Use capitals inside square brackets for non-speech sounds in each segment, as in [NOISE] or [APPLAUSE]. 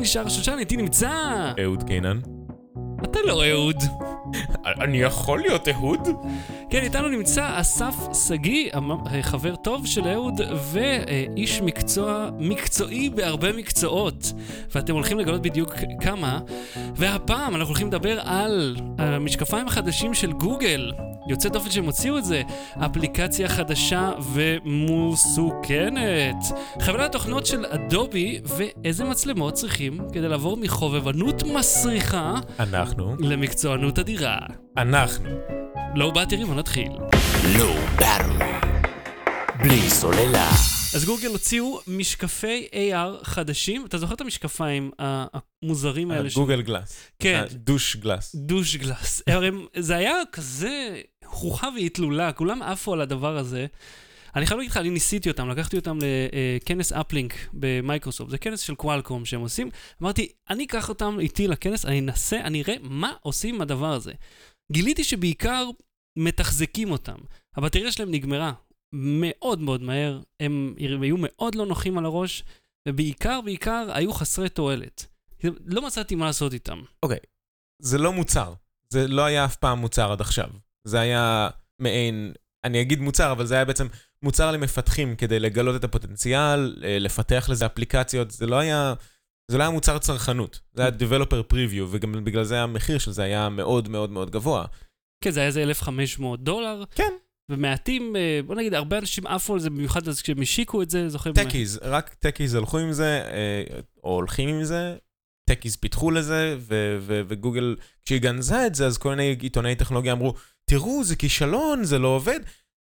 נשאר שושן, איתי נמצא... אהוד קינן. אתה לא אהוד. אני יכול להיות אהוד? כן, איתנו נמצא אסף שגיא, חבר טוב של אהוד, ואיש מקצוע מקצועי בהרבה מקצועות. ואתם הולכים לגלות בדיוק כמה. והפעם אנחנו הולכים לדבר על המשקפיים החדשים של גוגל. יוצא דופן שהם הוציאו את זה. אפליקציה חדשה ומסוכנת. חבילת התוכנות של אדובי, ואיזה מצלמות צריכים כדי לעבור מחובבנות מסריחה אנחנו. למקצוענות אדירה. אנחנו. לא באטרי, בוא נתחיל. לא באטרי. בלי סוללה. אז גוגל הוציאו משקפי AR חדשים. אתה זוכר את המשקפיים המוזרים האלה? ש- גוגל גלאס. כן. דוש גלאס. דוש גלאס. זה היה כזה חוכה ואטלולה, כולם עפו על הדבר הזה. אני חייב להגיד לך, אני ניסיתי אותם, לקחתי אותם לכנס אפלינק במייקרוסופט, זה כנס של קוואלקום שהם עושים. אמרתי, אני אקח אותם איתי לכנס, אני אנסה, אני אראה מה עושים עם הדבר הזה. גיליתי שבעיקר מתחזקים אותם. הבטריה שלהם נגמרה מאוד מאוד מהר, הם היו מאוד לא נוחים על הראש, ובעיקר, בעיקר, היו חסרי תועלת. לא מצאתי מה לעשות איתם. זה לא מוצר. זה לא היה אף פעם מוצר עד עכשיו. זה היה מעין, אני אגיד מוצר, אבל זה היה בעצם מוצר למפתחים כדי לגלות את הפוטנציאל, אה, לפתח לזה אפליקציות. זה לא היה, זה לא היה מוצר צרכנות. זה היה Developer Preview, וגם בגלל זה המחיר של זה היה מאוד מאוד מאוד גבוה. כן, זה היה איזה 1,500 דולר. כן. ומעטים, אה, בוא נגיד, הרבה אנשים עפו על זה, במיוחד אז כשהם השיקו את זה, זוכר? techies, רק techies הלכו עם זה, אה, או הולכים עם זה, techies פיתחו לזה, ו- ו- וגוגל, כשהיא גנזה את זה, אז כל מיני עיתונאי טכנולוגיה אמרו, תראו, זה כישלון, זה לא עובד.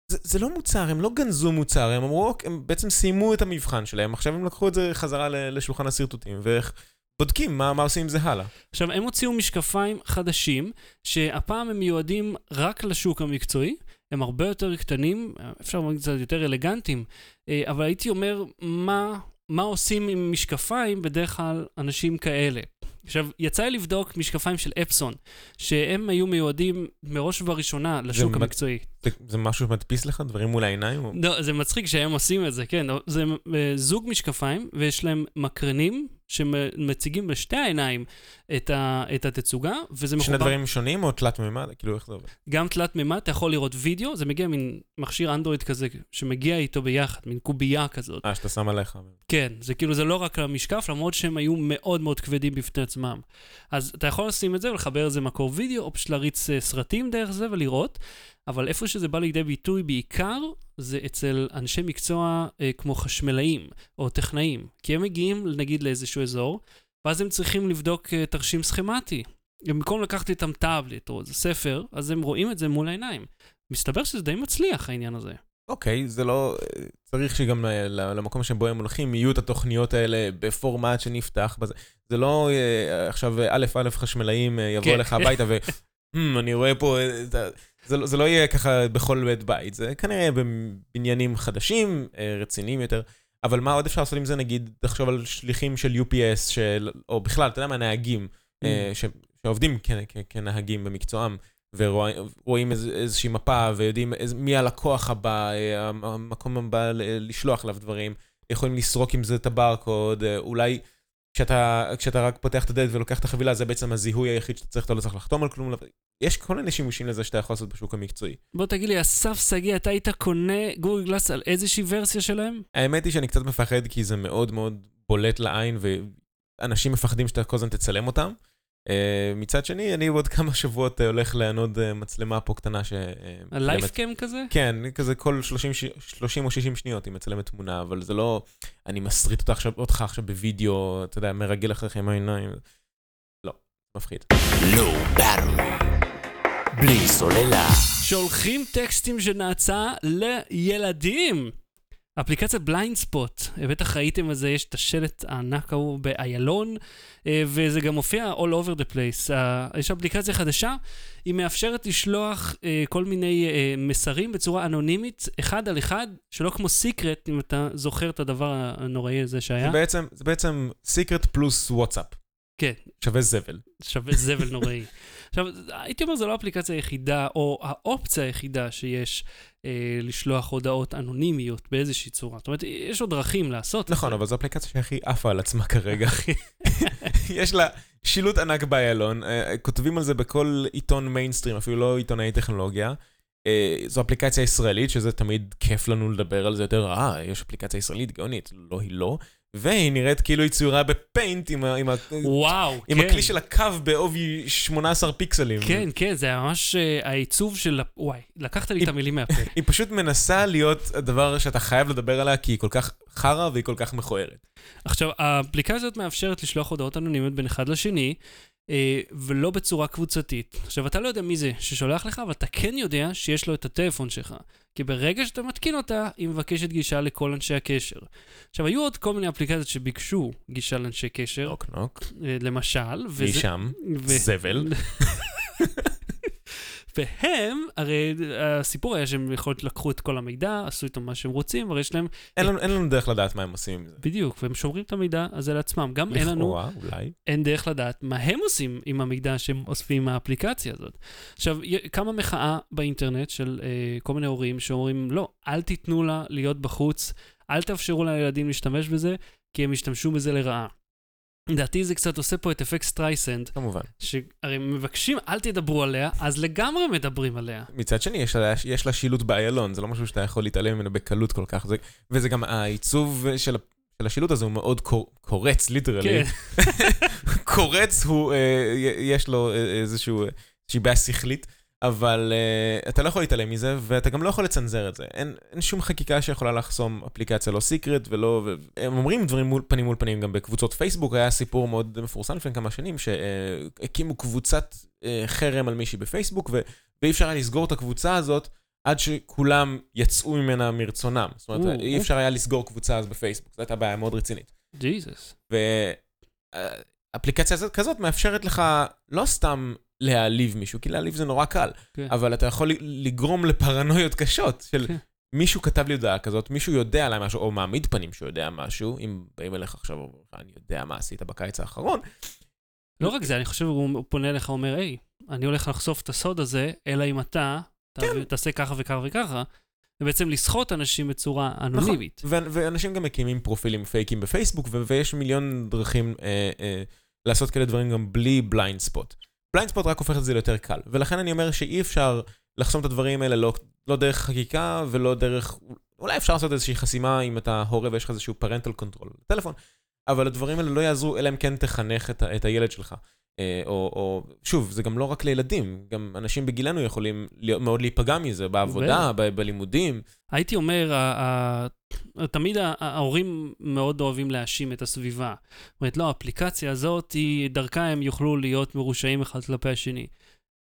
זה, זה לא מוצר, הם לא גנזו מוצר, הם אמרו, "אוקיי", הם בעצם סיימו את המבחן שלהם, עכשיו הם לקחו את זה חזרה לשולחן השרטוטים, ובודקים מה, מה עושים עם זה הלאה. עכשיו, הם הוציאו משקפיים חדשים, שהפעם הם מיועדים רק לשוק המקצועי, הם הרבה יותר קטנים, אפשר לומר קצת יותר אלגנטיים, אה, אבל הייתי אומר, מה, מה עושים עם משקפיים בדרך כלל אנשים כאלה? עכשיו, יצא לי לבדוק משקפיים של אפסון, שהם היו מיועדים מראש ובראשונה לשוק מד- המקצועי. זה, זה משהו שמדפיס לך דברים מול העיניים? או- לא, זה מצחיק שהם עושים את זה, כן. זה אה, זוג משקפיים, ויש להם מקרנים שמציגים בשתי העיניים את, ה, את התצוגה, וזה שני מחובר דברים שונים או תלת מימד? כאילו, איך זה עובד? גם תלת מימד, אתה יכול לראות וידאו, זה מגיע מין מכשיר אנדרואיד כזה, שמגיע איתו ביחד, מין קובייה כזאת. אה, שאתה שם עליך. כן, זה כאילו, זה לא רק למשקף, למרות שהם היו מאוד מאוד כבדים בפני עצמם. אז אתה יכול לשים את זה ולחבר איזה מקור וידאו, או פשוט להריץ אה, סרטים דרך זה ולראות, אבל איפה שזה בא לידי ביטוי בעיקר, זה אצל אנשי מקצוע אה, כמו חשמלאים או טכנאים. כי הם מגיעים, נגיד, לאיזשהו אזור, ואז הם צריכים לבדוק אה, תרשים סכמטי. במקום לקחת איתם טאבלט או איזה ספר, אז הם רואים את זה מול העיניים. מסתבר שזה די מצליח, העניין הזה. אוקיי, זה לא... צריך שגם ל- למקום שבו הם הולכים, יהיו את התוכניות האלה בפורמט שנפתח בזה. זה לא אה, עכשיו א' א' חשמלאים אה, יבוא כן. אליך הביתה ו... "Hmm, אני רואה פה... אה, את ה-" זה לא- זה לא יהיה ככה בכל בית בית, זה כנראה בבניינים חדשים, אה, רציניים יותר. אבל מה עוד אפשר לעשות עם זה? נגיד, תחשוב על שליחים של UPS, של, או בכלל, אתה יודע מה, נהגים, אה, ש, שעובדים כ, כ, כנהגים במקצועם, ורואים איז, איזושהי מפה, ויודעים איז, מי הלקוח הבא, אה, המקום הבא לשלוח אליו דברים, יכולים לסרוק עם זה את הברקוד, אולי כשאתה, כשאתה רק פותח את הדלת ולוקח את החבילה, זה בעצם הזיהוי היחיד שאתה צריך, אתה לא צריך לחתום על כלום. יש כל מיני שימושים לזה שאתה יכול לעשות בשוק המקצועי. בוא תגיד לי, אסף שגיא, אתה היית קונה גוגל גלאס על איזושהי ורסיה שלהם? האמת היא שאני קצת מפחד כי זה מאוד מאוד בולט לעין, ואנשים מפחדים שאתה כל הזמן תצלם אותם. Uh, מצד שני, אני בעוד כמה שבועות uh, הולך לענוד uh, מצלמה פה קטנה ש... uh, הלייפקאם כזה? כן, כזה כל 30, ש- 30 או 60 שניות היא מצלמת תמונה, אבל זה לא... אני מסריט אותך עכשיו, אותך עכשיו בווידאו, אתה יודע, מרגל אחריך עם העיניים. לא, מפחיד. לא. בלי סוללה. שולחים טקסטים של נאצה לילדים. אפליקציית Blindspot, בטח ראיתם את זה, יש את השלט הענק ההוא באיילון, אה, וזה גם מופיע all over the place. אה, יש אפליקציה חדשה, היא מאפשרת לשלוח אה, כל מיני אה, מסרים בצורה אנונימית, אחד על אחד, שלא כמו Secret, אם אתה זוכר את הדבר הנוראי הזה שהיה. זה בעצם, זה בעצם Secret פלוס וואטסאפ. כן. שווה זבל. שווה זבל נוראי. [LAUGHS] עכשיו, הייתי אומר, זו לא האפליקציה היחידה, או האופציה היחידה שיש אה, לשלוח הודעות אנונימיות באיזושהי צורה. זאת אומרת, יש עוד דרכים לעשות נכון. אבל זו אפליקציה שהכי עפה על עצמה כרגע. [LAUGHS] יש לה שילוט ענק באיילון, אה, כותבים על זה בכל עיתון מיינסטרים, אפילו לא עיתונאי טכנולוגיה. אה, זו אפליקציה ישראלית, שזה תמיד כיף לנו לדבר על זה יותר, אה, יש אפליקציה ישראלית גאונית, לא, היא לא. והיא נראית כאילו היא צוירה בפיינט עם, ה- עם, ה- וואו, עם כן. הכלי של הקו בעובי 18 פיקסלים. כן, כן, זה ממש אה, העיצוב של... וואי, לקחת לי את המילים מהפה. [LAUGHS] היא פשוט מנסה להיות הדבר שאתה חייב לדבר עליה, כי היא כל כך חרא והיא כל כך מכוערת. עכשיו, האפליקציה הזאת מאפשרת לשלוח הודעות אנונימיות בין אחד לשני, אה, ולא בצורה קבוצתית. עכשיו, אתה לא יודע מי זה ששולח לך, אבל אתה כן יודע שיש לו את הטלפון שלך. כי ברגע שאתה מתקין אותה, היא מבקשת גישה לכל אנשי הקשר. עכשיו, היו עוד כל מיני אפליקציות שביקשו גישה לאנשי קשר, נוק נוק, אה, למשל, והיא שם, ו- זבל. [LAUGHS] והם, הרי הסיפור היה שהם יכול להיות לקחו את כל המידע, עשו איתו מה שהם רוצים, אבל יש להם, אין לנו- אין לנו דרך לדעת מה הם עושים עם זה. בדיוק, והם שומרים את המידע הזה לעצמם. גם אין לנו לכאורה, אולי. אין דרך לדעת מה הם עושים עם המידע שהם אוספים מהאפליקציה הזאת. עכשיו, קמה מחאה באינטרנט של אה, כל מיני הורים שאומרים, לא, אל תיתנו לה להיות בחוץ, אל תאפשרו לילדים להשתמש בזה, כי הם ישתמשו בזה לרעה. לדעתי זה קצת עושה פה את אפקט סטרייסנד, כמובן. שהרי מבקשים, אל תדברו עליה, אז לגמרי מדברים עליה. מצד שני, יש לה, יש לה שילוט באיילון, זה לא משהו שאתה יכול להתעלם ממנו בקלות כל כך. זה, וזה גם העיצוב של, של השילוט הזה הוא מאוד קור, קורץ, ליטרלי. כן, [LAUGHS] קורץ הוא, אה, יש לו אה, איזשהו, אה, איזושהי בעיה שכלית, אבל אה, אתה לא יכול להתעלם מזה, ואתה גם לא יכול לצנזר את זה. אין, אין שום חקיקה שיכולה לחסום אפליקציה לא סיקרט ולא... ו... הם אומרים דברים מול, פנים מול פנים, גם בקבוצות פייסבוק היה סיפור מאוד מפורסם לפני כמה שנים, שהקימו קבוצת אה, חרם על מישהי בפייסבוק, ו... ואי אפשר היה לסגור את הקבוצה הזאת. עד שכולם יצאו ממנה מרצונם. זאת אומרת, או, אי אפשר היה לסגור קבוצה אז בפייסבוק, זו הייתה בעיה מאוד רצינית. ג'יזוס. ואפליקציה הזאת כזאת מאפשרת לך לא סתם להעליב מישהו, כי להעליב זה נורא קל, כן. אבל אתה יכול לגרום לפרנויות קשות של כן. מישהו כתב לי הודעה כזאת, מישהו יודע עליי משהו, או מעמיד פנים שהוא יודע משהו, אם באים אליך עכשיו ואומרים לך, אני יודע מה עשית בקיץ האחרון, לא רק זה, אני חושב, הוא פונה אליך, אומר, היי, אני הולך לחשוף את הסוד הזה, אלא אם אתה תעביר- תעשה ככה וככה וככה, ובעצם לסחוט אנשים בצורה אנונימית. ו- ואנשים גם מקימים פרופילים פייקים בפייסבוק, ויש מיליון דרכים אה, אה, לעשות כאלה דברים גם בלי Blindspot. Blindspot רק הופך את זה ליותר קל, ולכן אני אומר שאי אפשר לחסום את הדברים האלה לא, לא דרך חקיקה ולא דרך... אולי אפשר לעשות איזושהי חסימה אם אתה הורה ויש לך איזשהו parental control בטלפון, אבל הדברים האלה לא יעזרו אלא אם כן תחנך את, את הילד שלך. אה, או, או, שוב, זה גם לא רק לילדים, גם אנשים בגילנו יכולים להיות, מאוד להיפגע מזה, בעבודה, ב- בלימודים. הייתי אומר, ה- ה- תמיד ההורים מאוד אוהבים להאשים את הסביבה. זאת אומרת, לא, האפליקציה הזאת, היא, דרכה הם יוכלו להיות מרושעים אחד כלפי השני.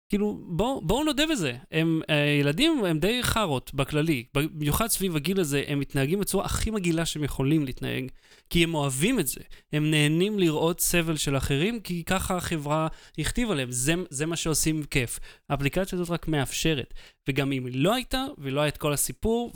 כאילו, בואו בוא נודה בזה. הם, ילדים הם די חארות בכללי. במיוחד סביב הגיל הזה, הם מתנהגים בצורה הכי מגעילה שהם יכולים להתנהג, כי הם אוהבים את זה. הם נהנים לראות סבל של אחרים, כי ככה החברה הכתיבה להם. זה, זה מה שעושים כיף. האפליקציה הזאת רק מאפשרת. וגם אם היא לא הייתה, ולא היה את כל הסיפור,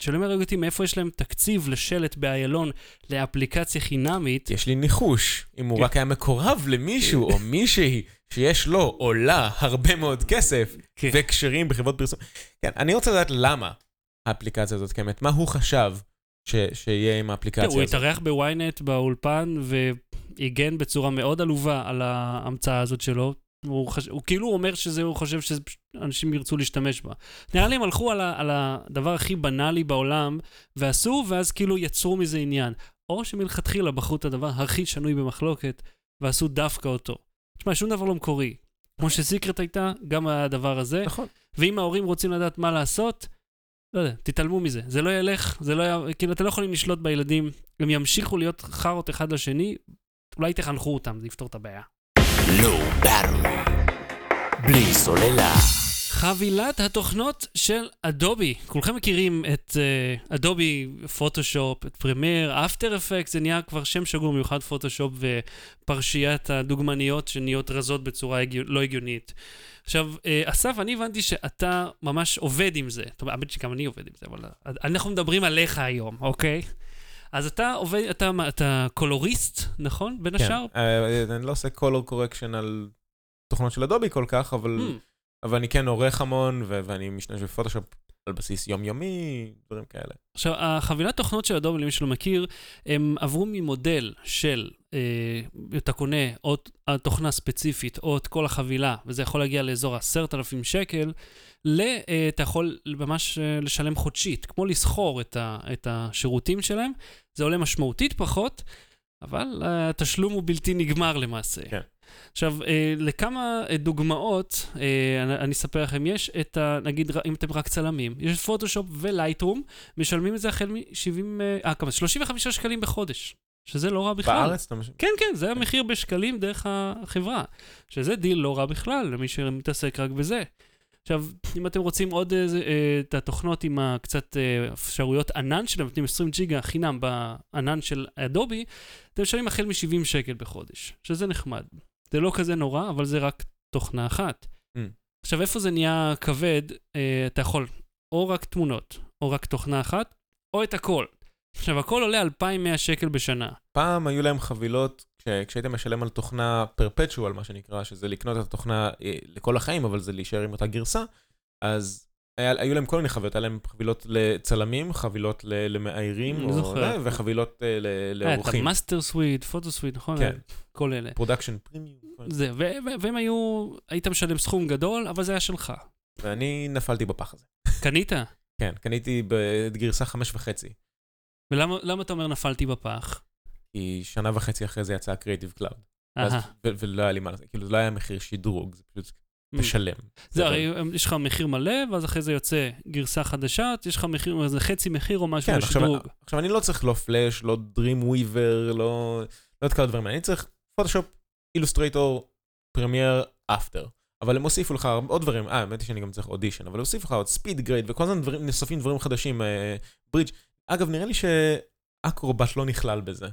ושלא מרג אותי מאיפה יש להם תקציב לשלט באיילון לאפליקציה חינמית, יש לי ניחוש, אם הוא כן. רק היה מקורב למישהו או מישהי שיש לו או לה הרבה מאוד כסף כן. וקשרים בחברות פרסום. כן, אני רוצה לדעת למה האפליקציה הזאת קיימת, מה הוא חשב שיהיה עם כן, האפליקציה הוא הזאת. התארח בוויינט באולפן והגן בצורה מאוד עלובה על ההמצאה הזאת שלו. הוא, חש... הוא כאילו אומר שזה, הוא חושב שאנשים ירצו להשתמש בה. נראה לי הם הלכו על, ה... על הדבר הכי בנאלי בעולם ועשו, ואז כאילו יצרו מזה עניין. או שמלכתחילה בחרו את הדבר הכי שנוי במחלוקת ועשו דווקא אותו. תשמע, שום דבר לא מקורי. כמו שסיקרט הייתה, גם הדבר הזה. נכון. ואם ההורים רוצים לדעת מה לעשות, לא יודע, תתעלמו מזה. זה לא ילך, זה לא י... כאילו, אתם לא יכולים לשלוט בילדים, הם ימשיכו להיות חארות אחד לשני, אולי תחנכו אותם, זה יפתור את הבעיה. Low Battery. בלי סוללה. חבילת התוכנות של אדובי. כולכם מכירים את uh, אדובי פוטושופ, את פרמייר, אפטר אפקט, זה נהיה כבר שם שגור מיוחד פוטושופ ופרשיית הדוגמניות שנהיות רזות בצורה הגיו, לא הגיונית. עכשיו, uh, אסף, אני הבנתי שאתה ממש עובד עם זה. טוב, האמת שגם אני עובד עם זה, אבל uh, אנחנו מדברים עליך היום, אוקיי? אז אתה עובד, אתה, מה, אתה קולוריסט, נכון? בין כן. השאר? אה, אני לא עושה color correction על תוכנות של אדובי כל כך, אבל Hmm. אבל אני כן עורך המון, ו- ואני משתמש בפוטושופ על בסיס יומיומי, דברים כאלה. עכשיו, החבילת תוכנות של אדובי, למי שלא מכיר, הם עברו ממודל של, אה, אתה קונה או תוכנה ספציפית או את כל החבילה, וזה יכול להגיע לאזור ה-10,000 שקל, ל, אה, אתה יכול ממש אה, לשלם חודשית, כמו לסחור את, ה, את השירותים שלהם. זה עולה משמעותית פחות, אבל אה, התשלום הוא בלתי נגמר למעשה. כן. עכשיו, לכמה דוגמאות, אני, אספר לכם, יש את ה... נגיד, אם אתם רק צלמים, יש פוטושופ ולייטרום, משלמים את זה החל מ-70... אה, כמה? 35 שקלים בחודש, שזה לא רע בכלל. בארץ אתה מש... כן, כן, זה המחיר בשקלים דרך החברה, שזה דיל לא רע בכלל, למי שמתעסק רק בזה. עכשיו, אם אתם רוצים עוד אה, את התוכנות עם הקצת אה, אפשרויות ענן שלהם, נותנים 20 ג'יגה חינם בענן של אדובי, אתם משלמים החל מ-70 שקל בחודש, שזה נחמד. זה לא כזה נורא, אבל זה רק תוכנה אחת. Mm. עכשיו, איפה זה נהיה כבד, אה, אתה יכול או רק תמונות, או רק תוכנה אחת, או את הכל. עכשיו, הכל עולה 2,100 שקל בשנה. פעם היו להם חבילות, כשהיית משלם על תוכנה perpetual, מה שנקרא, שזה לקנות את התוכנה אה, לכל החיים, אבל זה להישאר עם אותה גרסה, אז היה, היו להם כל מיני חבילות, היה להם חבילות לצלמים, חבילות למאיירים, וחבילות אה, ל- היה את לעורכים. ה Master Suite, photo suite, נכון? כן. כל אלה. Production Premium. זה, והם היו, היית משלם סכום גדול, אבל זה היה שלך. ואני נפלתי בפח הזה. קנית? כן, קניתי בגרסה חמש וחצי, ולמה למה אתה אומר נפלתי בפח? כי שנה וחצי אחרי זה יצא Creative Cloud. ולא היה לי מה לעשות, כאילו זה לא היה מחיר שדרוג, זה פשוט תשלם. זה הרי יש לך מחיר מלא, ואז אחרי זה יוצא גרסה חדשה, יש לך מחיר, זה חצי מחיר או משהו כן, עכשיו, אני לא צריך לא פלאש, לא Dreamweaver, לא, לא את כל הדברים האלה, אני צריך פוטושופ, Illustrator, Premiere, After. אבל הם הוסיפו לך עוד דברים, אה, האמת היא שאני גם צריך אודישן, אבל הוסיפו לך עוד SpeedGrade וכל הזמן נוספים דברים חדשים, אה, ברידג'. אגב, נראה לי ש Acrobat לא נכלל בזה.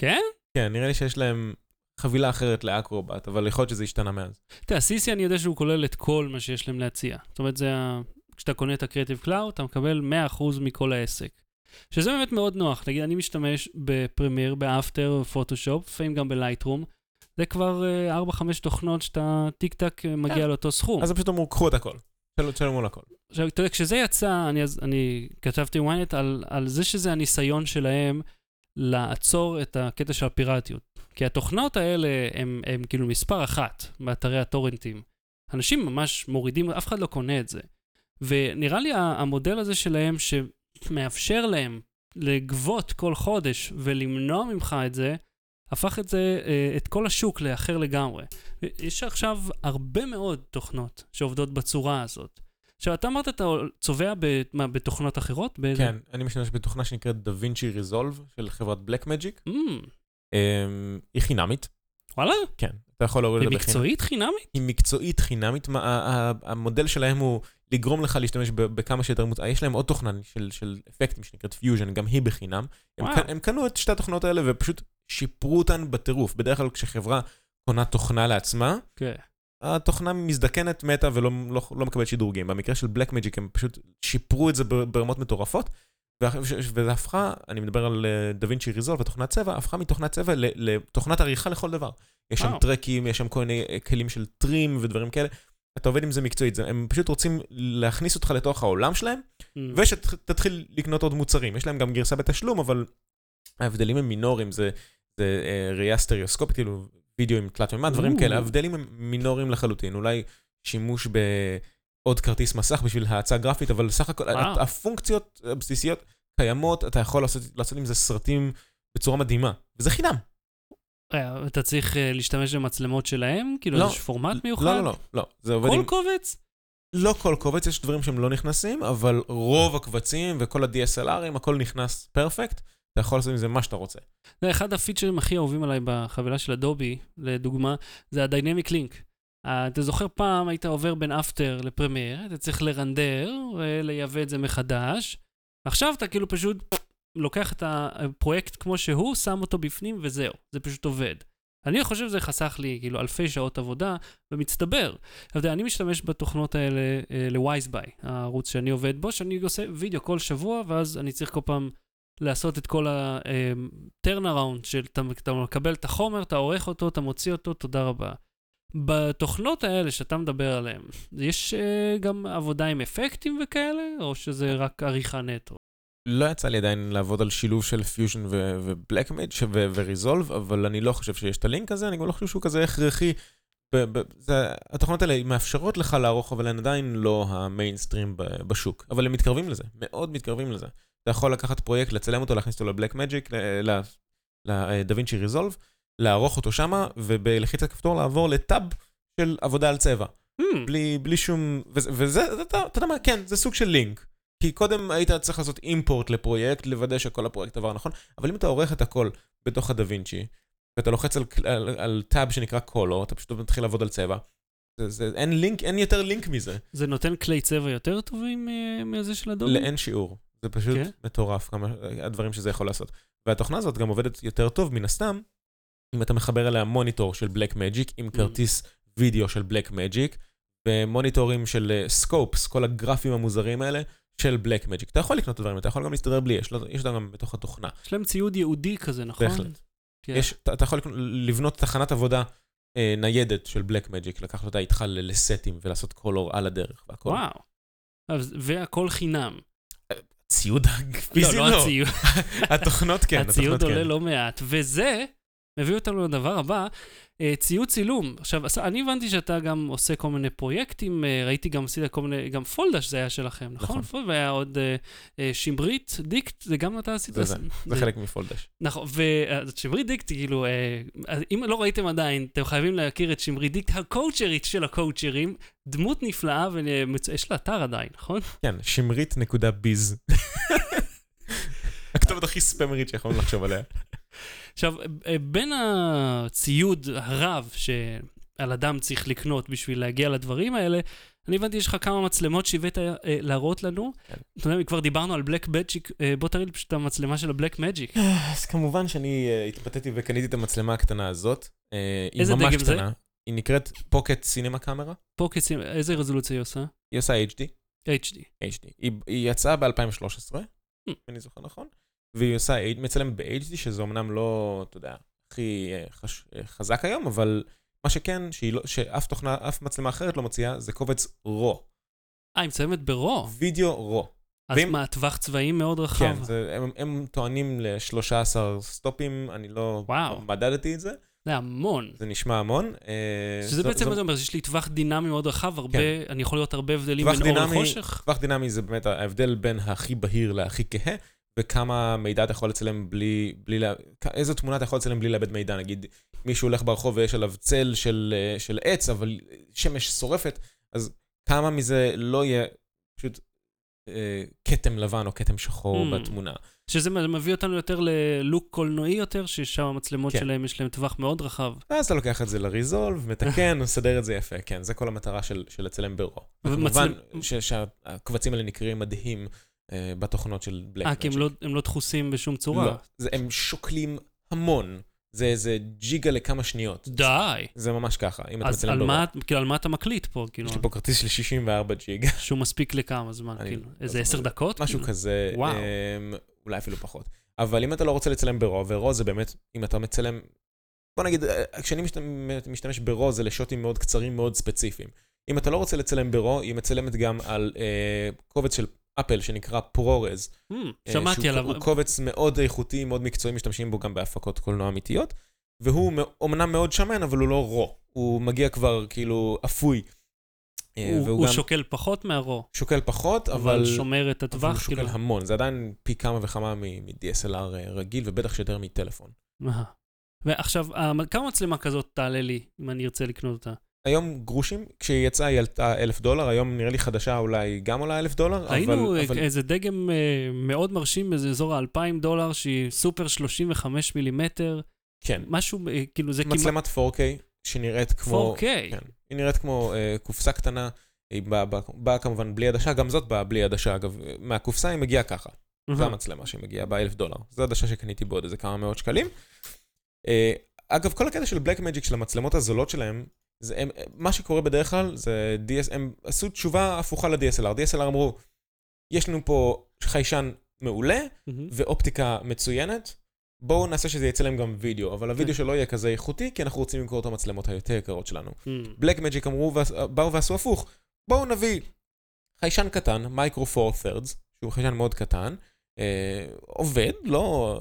כן? כן, נראה לי שיש להם חבילה אחרת ל Acrobat, אבל יכול להיות שזה השתנה מאז. תראה, CC אני יודע שהוא כולל את כל מה שיש להם להציע. זאת אומרת, זה ה... כשאתה קונה את הקריאטיב קלאוד, אתה מקבל 100% מכל העסק. שזה באמת מאוד נוח. נגיד, אני משתמש ב Premiere, ב After, בפוטושופ, לפעמים גם ב Lightroom. זה כבר אה, 4-5 תוכנות שאתה טיק טק אה, מגיע כן. לאותו סכום. אז הם פשוט אמרו, קחו את הכל. תשלמו- על הכל. עכשיו, אתה יודע, כשזה יצא, אני, אני כתבתי וויינט על, על זה שזה הניסיון שלהם לעצור את הקטע של הפיראטיות. כי התוכנות האלה הם, הם כאילו מספר אחת באתרי הטורנטים. אנשים ממש מורידים, אף אחד לא קונה את זה. ונראה לי המודל הזה שלהם שמאפשר להם לגבות כל חודש ולמנוע ממך את זה, הפך את זה, אה, את כל השוק לאחר לגמרי. יש עכשיו הרבה מאוד תוכנות שעובדות בצורה הזאת. עכשיו, אתה אמרת, אתה צובע ב, מה, בתוכנות אחרות? באיזה... כן, אני משתמש בתוכנה שנקראת DaVinci Resolve של חברת Blackmagic. Mm, היא חינמית, וואלה? כן. אתה יכול להוריד היא אותה בחינם. מקצועית חינמית? היא מקצועית חינמית, מה- המודל שלהם הוא לגרום לך להשתמש בכמה שיותר מוצר. יש להם עוד תוכנה של, של אפקטים שנקראת פיוז'ן, גם היא בחינם. הם, הם קנו את שתי התוכנות האלה ופשוט שיפרו אותן בטירוף. בדרך כלל כשחברה קונה תוכנה לעצמה, כן. התוכנה מזדקנת, מתה ולא לא, לא מקבלת שדרוגים. במקרה של בלק מג'יק הם פשוט שיפרו את זה ברמות מטורפות. וזה הפכה, אני מדבר על אה, דה וינצ'י ריזולב, התוכנת צבע, הפכה מתוכנת צבע לתוכנת עריכה לכל דבר. יש שם וואו. טרקים, יש שם כל מיני אה, כלים של טרים ודברים כאלה. אתה עובד עם זה מקצועית, זה- הם פשוט רוצים להכניס אותך לתוך העולם שלהם, Mm. ושתתחיל לקנות עוד מוצרים. יש להם גם גרסה בתשלום, אבל ההבדלים הם מינוריים, זה, זה אה, ראייה סטריאוסקופית, כאילו וידאו עם תלת מימד, דברים. כאלה, ההבדלים הם מינוריים לחלוטין, אולי שימוש בעוד כרטיס מסך בשביל האצה גרפית, אבל סך הכל. הפונקציות הבסיסיות קיימות, אתה יכול לעשות, לעשות עם זה סרטים בצורה מדהימה, וזה חינם. אה, אתה צריך אה, להשתמש במצלמות שלהם? כאילו, לא. איזה פורמט מיוחד? לא, לא, לא, לא, זה עובד כל עם... קובץ? לא כל קובץ, יש דברים שהם לא נכנסים, אבל רוב הקבצים וכל ה-DSLRים, הכל נכנס פרפקט, אתה יכול לעשות עם זה מה שאתה רוצה. זה אחד הפיצ'רים הכי אהובים עליי בחבילה של אדובי, לדוגמה, זה ה-Dynamic Link. אה, אתה זוכר פעם היית עובר בין אפטר לפרמייר, אתה צריך לרנדר ולייבא את זה מחדש. עכשיו אתה כאילו פשוט לוקח את הפרויקט כמו שהוא, שם אותו בפנים וזהו, זה פשוט עובד. אני חושב שזה חסך לי כאילו אלפי שעות עבודה ומצטבר. אתה יודע, אני משתמש בתוכנות האלה אה, ל-Wisebuy, הערוץ שאני עובד בו, שאני עושה וידאו כל שבוע, ואז אני צריך כל פעם לעשות את כל ה-turnaround של אתה אתה מקבל את החומר, אתה עורך אותו, אתה מוציא אותו, תודה רבה. בתוכנות האלה שאתה מדבר עליהן, יש uh, גם עבודה עם אפקטים וכאלה, או שזה רק עריכה נטו? לא יצא לי עדיין לעבוד על שילוב של Fusion ו Blackmagic Resolve, אבל אני לא חושב שיש את הלינק הזה, אני גם לא חושב שהוא כזה הכרחי. התוכנות האלה מאפשרות לך לערוך, אבל הן עדיין לא המיינסטרים בשוק. אבל הם מתקרבים לזה, מאוד מתקרבים לזה. אתה יכול לקחת פרויקט, לצלם אותו, להכניס אותו לבלק מג'יק, לדה וינצ'י ריזולב, לערוך אותו שמה, ובלחיצת כפתור לעבור לטאב של עבודה על צבע. Hmm, בלי, בלי שום... וזה, וזה, אתה, אתה יודע מה, כן, זה סוג של לינק. כי קודם היית צריך לעשות אימפורט לפרויקט, לוודא שכל הפרויקט עבר נכון, אבל אם אתה עורך את הכל בתוך הדה וינצ'י, ואתה לוחץ על, על, על טאב שנקרא קולור, אתה פשוט מתחיל לעבוד על צבע. זה, זה, אין לינק, אין יותר לינק מזה. זה נותן כלי צבע יותר טובים אה, מזה של Adobe? לאין שיעור. זה פשוט כן? מטורף, כמה הדברים שזה יכול לעשות. והתוכנה הזאת גם עובדת יותר טוב, מן הסתם, אם אתה מחבר אליה מוניטור של Blackmagic, עם כרטיס וידאו של Blackmagic, ומוניטורים של scopes, כל הגרפים המוזרים האלה, של Blackmagic. אתה יכול לקנות את הדברים, אתה יכול גם להסתדר בלי, יש, יש אותם גם בתוך התוכנה. יש להם ציוד ייעודי כזה, נכון? בהחלט. כן. יש, אתה, אתה יכול לבנות תחנת עבודה אה, ניידת של בלק מג'יק, לקחת אותה איתך לסטים ולעשות קולור על הדרך והכל. וואו. אז- והכל חינם. ציוד פיזי לא, לא, לא הציוד. [LAUGHS] התוכנות כן, הציוד התוכנות עולה כן. לא מעט. וזה מביא אותנו לדבר הבא, ציוד צילום. עכשיו, אני הבנתי שאתה גם עושה כל מיני פרויקטים, אה, ראיתי גם עשית כל מיני, גם פולדש זה היה שלכם, נכון? נכון. והיה עוד אה, אה, שמרית דיקט, זה גם אתה עשית? זה זה, זה חלק מפולדש. נכון, ושמרית דיקט, כאילו, אה, אם לא ראיתם עדיין, אתם חייבים להכיר את שמרית דיקט, הקואוצ'רית של הקואוצ'רים, דמות נפלאה, ויש לה אתר עדיין, נכון? כן, שמרית נקודה ביז. הכתובת הכי ספמרית שיכולנו לחשוב עליה. עכשיו, אה, בין הציוד הרב שעל אדם צריך לקנות בשביל להגיע לדברים האלה, אני הבנתי, יש לך כמה מצלמות שהבאת אה, להראות לנו. כן. אתה יודע, כבר דיברנו על בלק מג'יק, בוא תראי לי פשוט את המצלמה של הבלק מג'יק. אז כמובן שאני אה, התפתיתי וקניתי את המצלמה הקטנה הזאת. אה, איזה דגם זה? היא נקראת פוקט סינמה קאמרה. פה קצים, איזה רזולוציה היא עושה? היא עושה HD. HD. HD. היא, היא יצאה ב-2013, Hmm. אם אני זוכר נכון, והיא עושה, מצלמת ב-HD, שזה אמנם לא, אתה יודע, הכי אה, חש, אה, חזק היום, אבל מה שכן, שהיא לא, שאף תוכנה, אף מצלמה אחרת לא מוציאה, זה קובץ רו. אה, היא מצלמת ברו. וידאו רו. אז ואם- מה, טווח צבעים מאוד רחב? כן, זה, הם, הם טוענים ל-13 סטופים, אני לא וואו. מדדתי את זה, זה המון. זה נשמע המון. אה, שזה זו- בעצם זו- מה זה אומר, שיש לי טווח דינמי מאוד רחב, הרבה, אני יכול לראות הרבה הבדלים בין אור דינמי- לחושך. טווח דינמי זה באמת ההבדל בין הכי בהיר להכי כהה, וכמה מידע אתה יכול לצלם בלי, בלי, לה- איזו תמונה אתה יכול לצלם בלי לאבד מידע, נגיד מישהו הולך ברחוב ויש עליו צל של, אה, של עץ, אבל שמש שורפת, אז כמה מזה לא יהיה פשוט אה, כתם לבן או כתם שחור Hmm. בתמונה. שזה מביא אותנו יותר ללוק קולנועי יותר, ששם המצלמות כן. שלהם יש להם טווח מאוד רחב. ואז אתה לוקח את זה לריזולב, מתקן, [LAUGHS] מסדר את זה יפה, כן, זה כל המטרה של, של לצלם ברו. וכמובן ומצלם- ש- שהקבצים האלה נקראים מדהים בתוכנות של בלק אה, כי הם לא, הם לא דחוסים בשום צורה. לא, זה, הם שוקלים המון. זה איזה ג'יגה לכמה שניות. די. זה ממש ככה, אם אתה אז מצלם ברוב. מה, כאילו, על מה אתה מקליט פה? כאילו, יש לי פה כרטיס של 64 ג'יגה, שהוא מספיק לכמה זמן? כאילו, לא איזה זוכר. עשר דקות? משהו כאילו? כזה, וואו. אמ, אולי אפילו פחות. אבל אם אתה לא רוצה לצלם ברו, ורו זה באמת, אם אתה מצלם, בוא נגיד, אה, כשאני משתמש, משתמש ברו זה לשוטים מאוד קצרים, מאוד ספציפיים. אם אתה לא רוצה לצלם ברו, היא מצלמת גם על אה, קובץ של אפל שנקרא פרורז. Hmm, אה, שמעתי שהוא- עליו. הוא קובץ מאוד איכותי, מאוד מקצועי, משתמשים בו גם בהפקות קולנוע אמיתיות, והוא מ- אומנם מאוד שמן, אבל הוא לא רו. הוא מגיע כבר כאילו אפוי. אה, הוא הוא גם שוקל פחות מהרו, שוקל פחות, אבל... אבל שומר את אבל הוא הטווח, שוקל כאילו. המון, זה עדיין פי כמה וכמה מ-DSLR אה, רגיל, ובטח שיותר מטלפון. ועכשיו, כמה מצלמה כזאת תעלה לי, אם אני ארצה לקנות אותה? היום גרושים, כשהיא יצאה היא עלתה אלף דולר, היום נראה לי חדשה אולי גם עולה אלף דולר, ראינו אבל... אה, אבל... איזה דגם אה, מאוד מרשים באיזה אזור ה-2,000 דולר, שהיא סופר 35 מילימטר, כן, משהו, אה, כאילו זה כמעט מצלמת 4K, שנראית כמו... 4K. כן, היא נראית כמו אה, קופסה קטנה, היא באה באה- באה כמובן בלי עדשה, גם זאת באה בלי עדשה, אגב, מהקופסה היא מגיעה ככה. זו אהה. המצלמה שמגיעה באלף דולר. זו עדשה שקניתי בעוד איזה כמה מאות שקלים. אה, אגב, כל הקטע של Blackmagic, של המצלמות הזולות שלהם, זה, הם, מה שקורה בדרך כלל זה DS, הם עשו תשובה הפוכה ל-DSLR. DSLR אמרו, יש לנו פה חיישן מעולה מהמם. ואופטיקה מצוינת, בואו נעשה שזה יצלם גם וידאו, אבל הוידאו כן. שלו יהיה כזה איכותי, כי אנחנו רוצים למכור את המצלמות היותר יקרות שלנו. Blackmagic אמרו, באו ועשו הפוך. בואו נביא חיישן קטן, מייקרו 4 thirds, שהוא חיישן מאוד קטן, אה, עובד, לא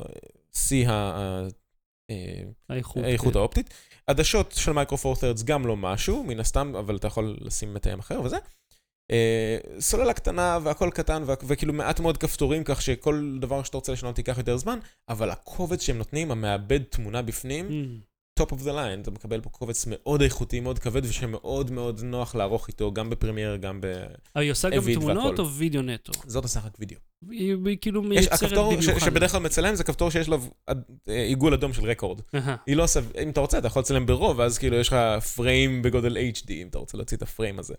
שיא ה- ה- אה, האיכות. האיכות כן. האופטית. עדשות של מייקרו 4 thirds גם לא משהו, מן הסתם, אבל אתה יכול לשים מתאם אחר וזה. אה, סוללה קטנה והכל קטן וכאילו מעט מאוד כפתורים כך שכל דבר שאתה רוצה לשנות ייקח יותר זמן, אבל הקובץ שהם נותנים, המעבד תמונה בפנים, Mm. Top of the line, אתה מקבל פה קובץ מאוד איכותי, מאוד כבד ושמאוד מאוד נוח לערוך איתו, גם בפרמייר, גם ב... אבל היא עושה גם תמונות. או וידאו נטו? זאת עושה רק וידאו. היא היא כאילו מייצרת הכפתור במיוחד. שבדרך כלל מצלם זה כפתור שיש לו אה, עיגול אדום של רקורד. אהה. היא לא עושה, אם אתה רוצה, אתה יכול לצלם ברוב, ואז כאילו יש לך פריים בגודל HD, אם אתה רוצה להוציא את הפריים הזה.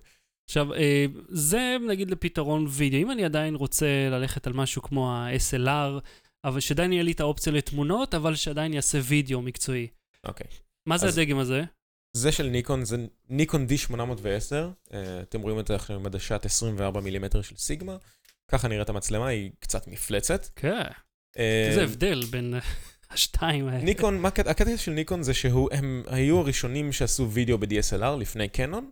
עכשיו, אה, זה נגיד לפתרון וידאו. אם אני עדיין רוצה ללכת על משהו כמו ה-SLR, אבל שעדיין יהיה לי את האופציה לתמונות, אבל שעדיין יעשה וידאו מקצועי. אוקיי. מה זה אז- הדגם הזה? זה של ניקון, זה ניקון D810, אה, אתם רואים את זה עכשיו עם עדשת 24 מילימטר של סיגמה. ככה נראית המצלמה, היא קצת מפלצת. כן, אה, איזה הבדל בין אה, [LAUGHS] השתיים האלה. ניקון, הקטע- של ניקון זה שהם היו הראשונים שעשו וידאו ב-DSLR לפני קנון.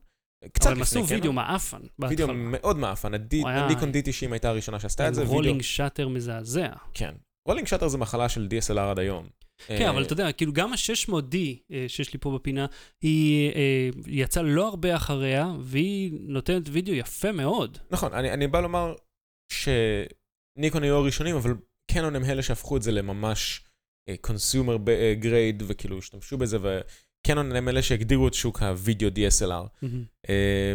קצת אבל הם עשו וידאו. מעפן וידאו. מאוד היה- הניקון D90 הייתה הראשונה שעשתה את זה, וידאו... רולינג shutter מזעזע. כן. Rolling shutter זה מחלה של DSLR עד היום. כן, אה, אבל אתה יודע, כאילו גם ה-600D אה, שיש לי פה בפינה, היא אה, יצאה לא הרבה אחריה, והיא נותנת וידאו יפה מאוד. נכון, אני, אני בא לומר שניקון היו הראשונים, אבל קנון הם אלה שהפכו את זה לממש consumer grade, וכאילו השתמשו בזה, וקנון הם אלה שהגדירו את שוק הווידאו DSLR. אה,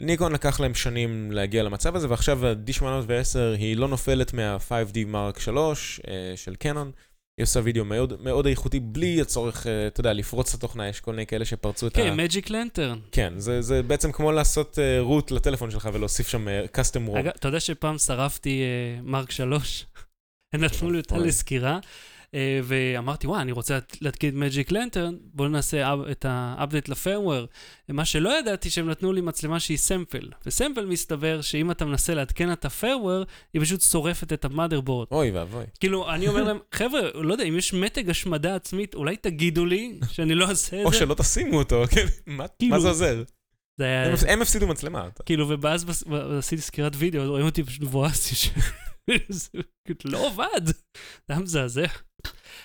ניקון לקח להם שנים להגיע למצב הזה, ועכשיו ה-D810 היא לא נופלת מה-5D Mark 3 אה, של קנון. היא עושה וידאו מאוד, מאוד איכותי, בלי הצורך, אה, אתה יודע, לפרוץ את התוכנה, יש כל מיני כאלה שפרצו את ה... כן, Magic Lantern. כן, זה, זה בעצם כמו לעשות root לטלפון שלך ולהוסיף שם custom ROM. אגב, אתה יודע שפעם שרפתי אה, Mark 3? [LAUGHS] הם נתנו לי אותה. לסקירה, אה, ואמרתי, וואי, אני רוצה להתקין Magic Lantern, בואו נעשה את ה update ל firmware. מה שלא ידעתי, שהם נתנו לי מצלמה שהיא sample. ו sample מסתבר שאם אתה מנסה לעדכן את ה firmware, היא פשוט שורפת את ה motherboard. אוי ואבוי. כאילו, אני אומר [LAUGHS] להם, חבר'ה, לא יודע, אם יש מתג השמדה עצמית, אולי תגידו לי שאני לא אעשה את או זה. שלא תשימו אותו, [LAUGHS] כן? מה- כאילו- זה עוזר? זה היה... הם- הם הפסידו מצלמה. כאילו, ואז עשיתי סקירת וידאו, רואים אותי פשוט מבואס, [LAUGHS] זה לא עבד. זה היה מזעזע.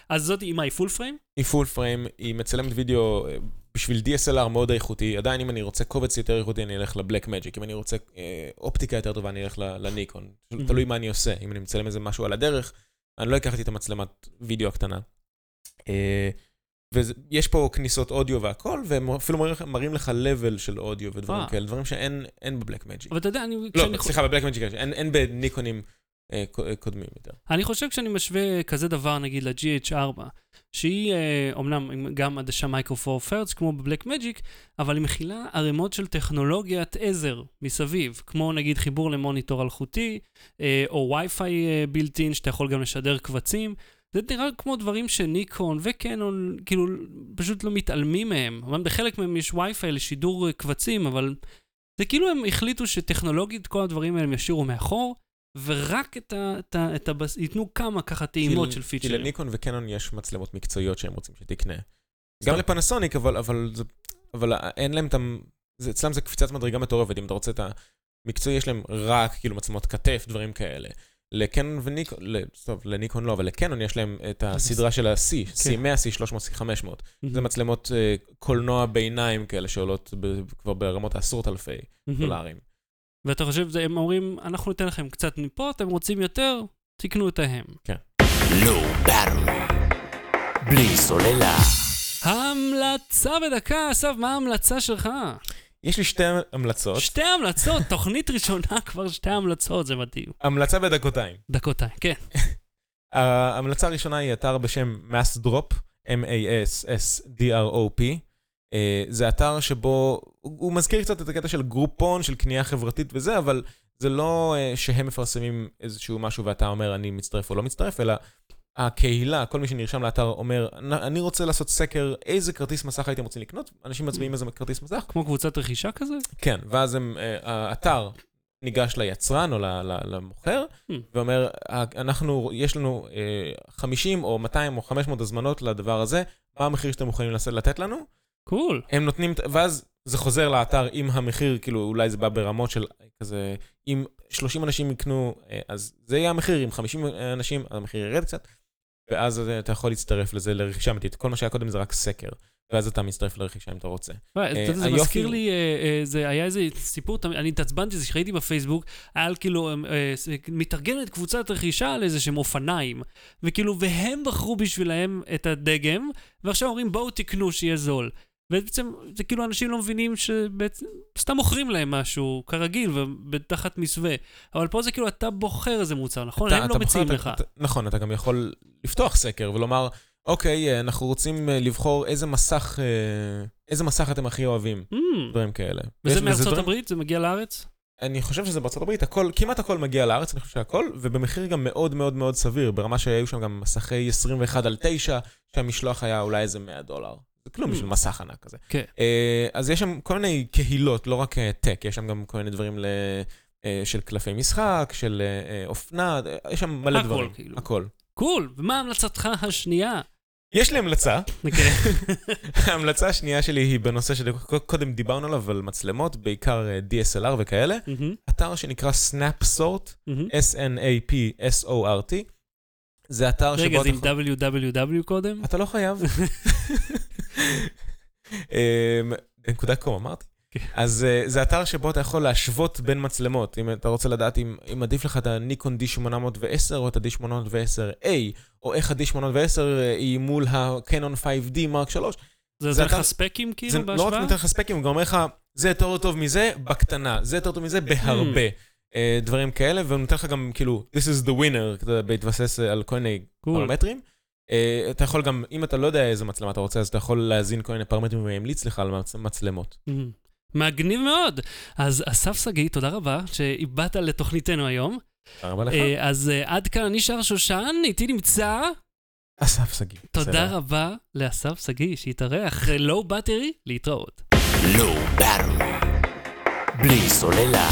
אז זאת עם ה-full frame? היא full frame, היא מצלמת וידאו אה, בשביל DSLR מאוד איכותי. עדיין אם אני רוצה קובץ יותר איכותי, אני אלך ל Blackmagic. אם אני רוצה אה, אופטיקה יותר טובה, אני אלך לניקון. Mhm. תלוי מה אני עושה. אם אני מצלם איזה משהו על הדרך, אני לא אקח את המצלמת וידאו הקטנה. אה, ויש פה כניסות אודיו והכל, והם אפילו מראים לך- מראים לך level של אודיו ודברים אה. כאלה, דברים שאין אין ב Blackmagic. אבל אתה יודע, אני... לא, סליחה, ב Blackmagic אין, בניקונים קודמים יותר. אני חושב כשאני משווה כזה דבר, נגיד ל-GH4, שהיא אה, אומנם עם גם עדשה מייקרו 4 thirds, כמו ב Blackmagic, אבל היא מכילה ערימות של טכנולוגיית עזר מסביב, כמו נגיד חיבור למוניטור אלחוטי, אה, או וי-פיי אה, בילטין, שאתה יכול גם לשדר קבצים. זה נראה כמו דברים שניקון וקנון, כאילו, פשוט לא מתעלמים מהם. אבל בחלק מהם יש וי-פיי לשידור אה, קבצים, אבל זה כאילו הם החליטו שטכנולוגית כל הדברים האלה הם ישאירו מאחור, ורק את ה... את ה, את הבס... ייתנו כמה ככה טעימות כי- של כי פיצ'רים. לניקון וקנון יש מצלמות מקצועיות שהם רוצים שתקנה. גם לפנסוניק, אבל, אבל, זה, אבל אין להם את ה... זה, אצלם זה קפיצת מדרגה מטורפת, אם אתה רוצה את המקצועי, יש להם רק כאילו מצלמות כתף, דברים כאלה. לקנון וניקון, ל- טוב, לניקון לא, אבל לקנון יש להם את הסדרה של ה-C, C100, C300, C500. מהמם. זה מצלמות אה, קולנוע ביניים כאלה שעולות כבר ברמות העשרות אלפי. דולרים. ואתה חושב, זה- הם אומרים, אנחנו ניתן לכם קצת מפה, אתם רוצים יותר, תקנו את ההם. Low Battery. בלי סוללה. המלצה בדקה, אסף, מה ההמלצה שלך? יש לי שתי המלצות. שתי המלצות, [LAUGHS] תוכנית ראשונה כבר שתי המלצות, זה מדהים. המלצה בדקותיים. דקותיים, כן. [LAUGHS] ההמלצה הראשונה היא אתר בשם MassDrop, M-A-S-S-D-R-O-P. אה, זה אתר שבו, הוא הוא מזכיר קצת את הקטע של גרופון, של קנייה חברתית וזה, אבל זה לא אה, שהם מפרסמים איזשהו משהו ואתה אומר אני מצטרף או לא מצטרף, אלא הקהילה, כל מי שנרשם לאתר אומר, "נ- אני רוצה לעשות סקר, איזה כרטיס מסך הייתם רוצים לקנות? אנשים מצביעים איזה כרטיס מסך? כמו קבוצת רכישה כזה? כן, ואז הם, אה, האתר ניגש ליצרן או למוכר, Hmm. ואומר, "אה, אנחנו, יש לנו אה, 50 או 200 או 500 הזמנות לדבר הזה, מה המחיר שאתם מוכנים לתת לנו? קול. הם נותנים, ואז זה חוזר לאתר עם המחיר, כאילו אולי זה בא ברמות של כזה, אם 30 אנשים יקנו, אה, אז זה יהיה המחיר, אם 50 אנשים, המחיר ירד קצת, ואז אתה יכול להצטרף לזה לרכישה אמיתית. כל מה שהיה קודם זה רק סקר, ואז אתה מצטרף לרכישה אם אתה רוצה. יודע, זה מזכיר לי, אה, אה, זה היה איזה סיפור, אני התעצבנתי, זה שראיתי בפייסבוק, היה כאילו, אה, אה, מתארגנת קבוצת רכישה על איזה שהם אופניים, וכאילו, והם בחרו בשבילהם את הדגם, ועכשיו אומרים, בואו תקנו שיהיה זול. ובעצם, זה כאילו אנשים לא מבינים שבעצם, סתם מוכרים להם משהו, כרגיל, ותחת מסווה. אבל פה זה כאילו, אתה בוחר איזה מוצר, נכון? אתה- הם אתה לא בוחר, מציעים אתה- לך. אתה- נכון, אתה גם יכול לפתוח סקר ולומר, אוקיי, אה, אנחנו רוצים אה, לבחור איזה מסך, אה, איזה מסך אתם הכי אוהבים, Mm, דברים כאלה. וזה מארצות דברים- הברית? זה מגיע לארץ? אני חושב שזה בארצות הברית, הכל, כמעט הכל מגיע לארץ, אני חושב שהכל, ובמחיר גם מאוד מאוד מאוד סביר, ברמה שהיו שם גם מסכי 21 על 9, שהמשלוח היה אולי איזה 100 דולר. זה כלום Hmm. בשביל מסך ענק כזה. כן. אה, אז יש שם כל מיני קהילות, לא רק אה, טק, יש שם גם כל מיני דברים ל... אה, של קלפי משחק, של אה, אה, אופנה, אה, יש שם מלא הכל, דברים. כאילו. הכל. קול, ומה המלצתך השנייה? יש לי המלצה, אוקיי. [LAUGHS] ההמלצה השנייה שלי היא בנושא שקודם דיברנו עליו, על מצלמות, בעיקר אה, DSLR וכאלה, אתר שנקרא Snapsort. S-N-A-P-S-O-R-T. זה אתר שבו... רגע, זה אתה עם www קודם? אתה לא חייב. [LAUGHS] אמ, נקודה קום, אמרתי. כן. אז אה, זה אתר שבו אתה יכול להשוות בין מצלמות. אם אתה רוצה לדעת אם אם עדיף לך את הניקון D810 או את ה-D810A, או איך ה-D810 אה, היא מול ה-Canon 5D מרק 3. זה זה נותן לך ספקים זה כאילו לא רק בהשוואה? נותן לך ספקים, הוא גם אומר לך, זה יותר טוב מזה בקטנה, זה יותר טוב מזה בהרבה. אה, דברים כאלה, והוא נותן לך גם כאילו, this is the winner, בהתבסס על כל מיני. פרמטרים. אה, אתה יכול גם, אם אתה לא יודע איזה מצלמה אתה רוצה, אז אתה יכול להזין כל מיני פרמטרים וימליץ לך על מצ- מצלמות. מהמם. מגניב מאוד. אז אסף שגיא, תודה רבה שאיבדת לתוכניתנו היום. תודה רבה לך. אה, אז אה, עד כאן אני שר שושן, איתי נמצא. אסף שגיא. תודה בסדר. רבה לאסף שגיא שהתארח. לואו באטרי, להתראות. Low Battery. בלי סוללה.